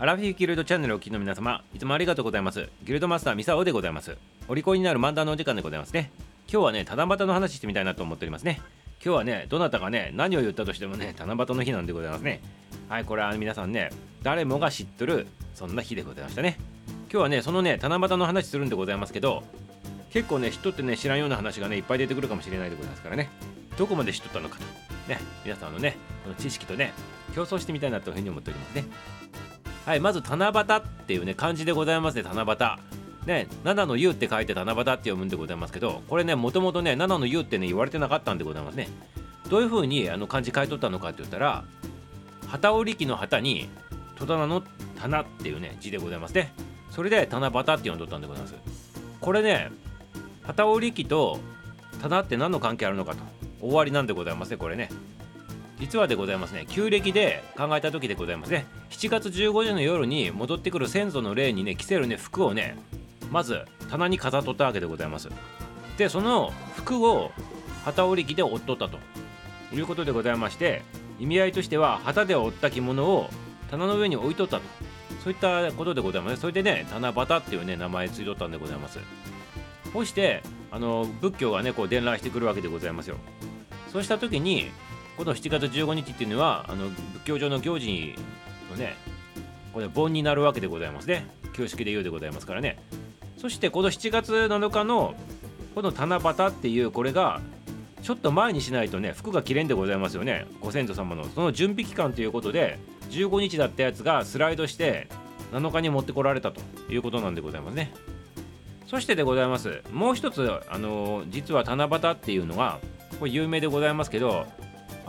アラフィフギルドチャンネルをお聞きの皆様いつもありがとうございます。ギルドマスターミサオでございます。お利口になる漫談のお時間でございますね。今日はね七夕の話してみたいなと思っておりますね。今日はねどなたがね何を言ったとしてもね七夕の日なんでございますね。はいこれは皆さんね誰もが知っとるそんな日でございましたね。今日はねそのね七夕の話するんでございますけど結構ね人ってね知らんような話がねいっぱい出てくるかもしれないでございますからね。どこまで知っとったのかと。ね皆さんのねこの知識とね競争してみたいなというふうに思っておりますね。はいまず七夕っていうね漢字でございますね七夕。ね、七の湯って書いて七夕って読むんでございますけどこれねもともとね七の湯ってね言われてなかったんでございますね。どういうふうにあの漢字書いとったのかって言ったら旗織機の旗に戸棚の棚っていうね字でございますね。それで七夕って呼んどったんでございます。これね旗織機と棚って何の関係あるのかと終わりなんでございますねこれね。実はでございますね。旧暦で考えた時でございますね。7月15日の夜に戻ってくる先祖の霊にね着せるね服をねまず棚に飾っとったわけでございます。でその服を旗織り機で折っとったと。いうことでございまして意味合いとしては旗で折った着物を棚の上に置いとったと。そういったことでございますそれでね七夕っていうね名前ついとったんでございます。こうしてあの仏教がねこう伝来してくるわけでございますよ。そうした時にこの7月15日っていうのはあの仏教上の行事のねこれ盆になるわけでございますね。旧式で言うでございますからね。そしてこの7月7日のこの七夕っていうこれがちょっと前にしないとね服が着れんでございますよね。ご先祖様の。その準備期間ということで15日だったやつがスライドして7日に持ってこられたということなんでございますね。そしてでございます。もう一つあの実は七夕っていうのがこれ有名でございますけど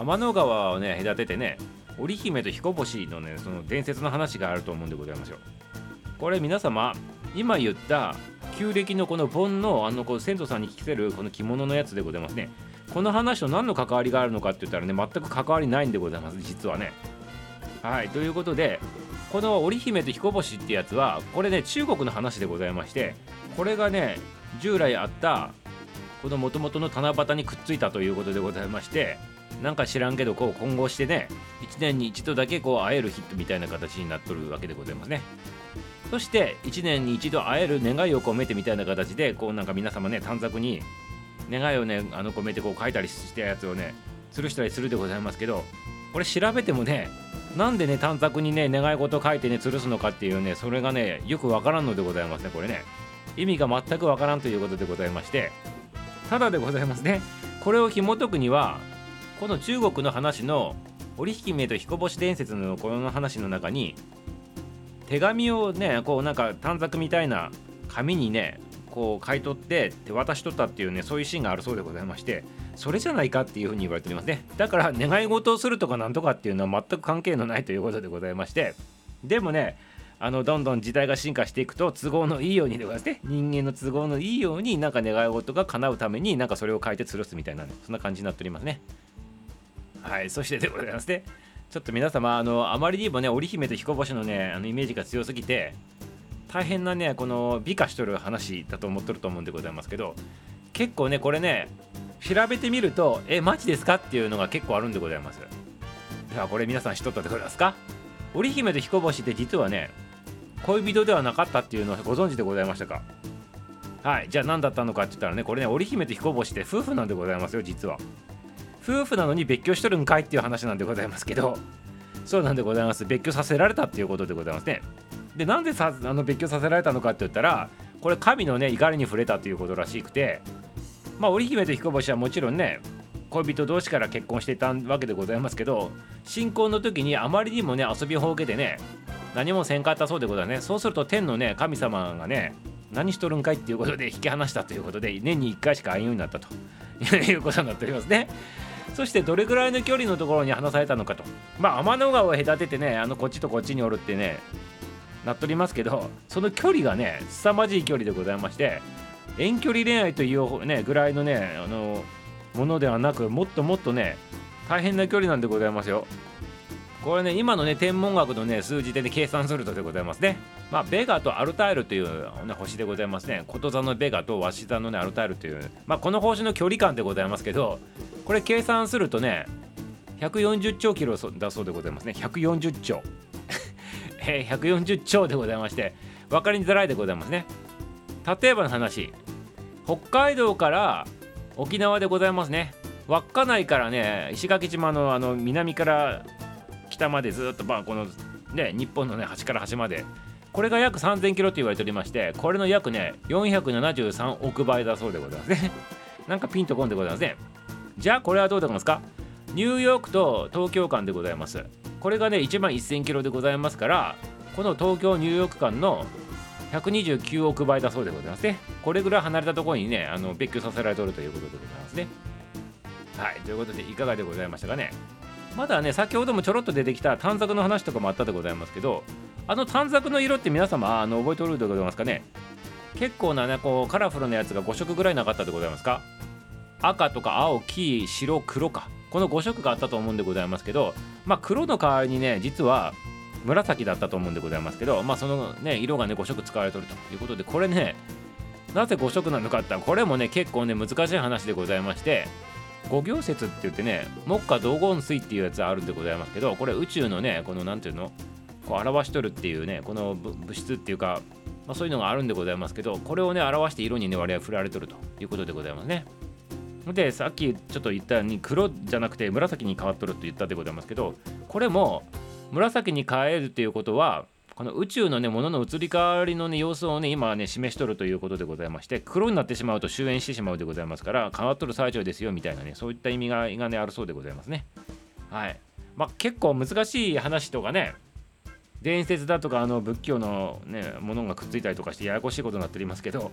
天の川をね隔ててね織姫と彦星のねその伝説の話があると思うんでございますよ。これ皆様今言った旧暦のこの盆のあのこう先祖さんに着せるこの着物のやつでございますね。この話と何の関わりがあるのかって言ったらね全く関わりないんでございます実はね。はいということでこの織姫と彦星ってやつはこれね中国の話でございましてこれがね従来あったこの元々の七夕にくっついたということでございましてなんか知らんけどこう混合してね1年に一度だけこう会える日みたいな形になっとるわけでございますね。そして1年に一度会える願いを込めてみたいな形でこうなんか皆様ね短冊に願いをねあの込めてこう書いたりしたやつをね吊るしたりするでございますけどこれ調べてもねなんでね短冊にね願い事書いてね吊るすのかっていうねそれがねよくわからんのでございますねこれね。意味が全くわからんということでございましてただでございますね。これを紐解くにはこの中国の話の織姫と彦星伝説のこの話の中に手紙をねこうなんか短冊みたいな紙にねこう買い取って手渡しとったっていうねそういうシーンがあるそうでございましてそれじゃないかっていうふうに言われておりますね。だから願い事をするとかなんとかっていうのは全く関係のないということでございましてでもねあのどんどん時代が進化していくと都合のいいようにでございますね。人間の都合のいいようになんか願い事が叶うためになんかそれを書いて吊るすみたいなそんな感じになっておりますね。はいそしてでございますね。ちょっと皆様あのあまりにもね織姫と彦星のねあのイメージが強すぎて大変なねこの美化しとる話だと思っとると思うんでございますけど結構ねこれね調べてみるとえマジですかっていうのが結構あるんでございます。ではこれ皆さん知っとったでございますか？織姫と彦星って実はね恋人ではなかったっていうのをご存知でございましたか？はいじゃあ何だったのかって言ったらねこれね織姫と彦星って夫婦なんでございますよ実は。夫婦なのに別居しとるんかいっていう話なんでございますけどそうなんでございます。別居させられたっていうことでございますね。でなんでさあの別居させられたのかって言ったらこれ神のね怒りに触れたということらしくてまあ織姫と彦星はもちろんね恋人同士から結婚していたわけでございますけど新婚の時にあまりにもね遊びほうけてね何もせんかったそうでございますね。そうすると天のね神様がね何しとるんかいっていうことで引き離したということで年に1回しか会えんようになったということになっておりますね。そしてどれぐらいの距離のところに離されたのかと。まあ天の川を隔ててねあのこっちとこっちにおるってねなっとりますけどその距離がね凄まじい距離でございまして遠距離恋愛というねぐらいのねあのものではなくもっともっとね大変な距離なんでございますよ。これね今のね天文学のね数字でね計算するとでございますね。まあベガとアルタイルという、ね、星でございますね。こと座のベガとワシ座のねアルタイルというまあこの星の距離感でございますけどこれ計算するとね140兆キロだそうでございますね。140兆。え、140兆でございまして分かりづらいでございますね。例えばの話。北海道から沖縄でございますね。稚内からね石垣島のあの南から北までずっとまあこのね日本のね端から端まで。これが約3000キロと言われておりましてこれの約ね473億倍だそうでございますね。なんかピンとこんでございますね。じゃあこれはどうでございますか？ニューヨークと東京間でございます。これがね1万1000キロでございますからこの東京ニューヨーク間の129億倍だそうでございますね。これぐらい離れたところにねあの別居させられておるということでございますね。はいということでいかがでございましたかね？まだね先ほどもちょろっと出てきた短冊の話とかもあったでございますけどあの短冊の色って皆様あの覚えておるでございますかね？結構なねこうカラフルなやつが5色ぐらいなかったでございますか？赤とか青黄白黒か。この5色があったと思うんでございますけどまあ黒の代わりにね実は紫だったと思うんでございますけどまあそのね色がね5色使われてるということでこれねなぜ5色なのかってこれもね結構ね難しい話でございまして五行説って言ってね木下道言水っていうやつあるんでございますけどこれ宇宙のねこの何ていうのこう表しとるっていうねこの物質っていうか、まあ、そういうのがあるんでございますけどこれをね表して色にね割合振られとるということでございますね。でさっきちょっと言ったように黒じゃなくて紫に変わっとると言ったでございますけどこれも紫に変えるっていうことはこの宇宙のねものの移り変わりのね様子をね今ね示しとるということでございまして黒になってしまうと終焉してしまうでございますから変わっとる最中ですよみたいなねそういった意味ががねあるそうでございますね。はい。まあ結構難しい話とかね伝説だとかあの仏教のねものがくっついたりとかしてややこしいことになっておりますけど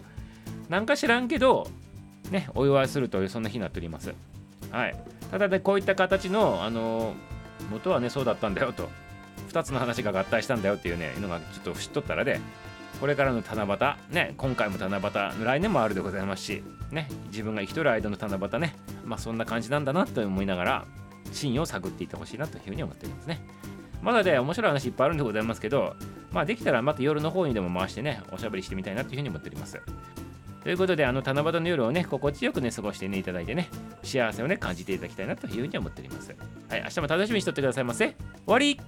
なんか知らんけどねお祝いするというそんな日になっております。はい。ただねこういった形のあの元はねそうだったんだよと。2つの話が合体したんだよっていうねのがちょっと知っとったらでこれからの七夕ね今回も七夕来年もあるでございますしね自分が生きとる間の七夕ねまあそんな感じなんだなと思いながら真意を探っていってほしいなというふうに思っておりますね。まだで面白い話いっぱいあるんでございますけどまあできたらまた夜の方にでも回してねおしゃべりしてみたいなというふうに思っております。ということで、あの七夕の夜をね、心地よくね、過ごしてね、いただいてね、幸せをね、感じていただきたいなというふうに思っております。はい、明日も楽しみにしとってくださいませ。終わり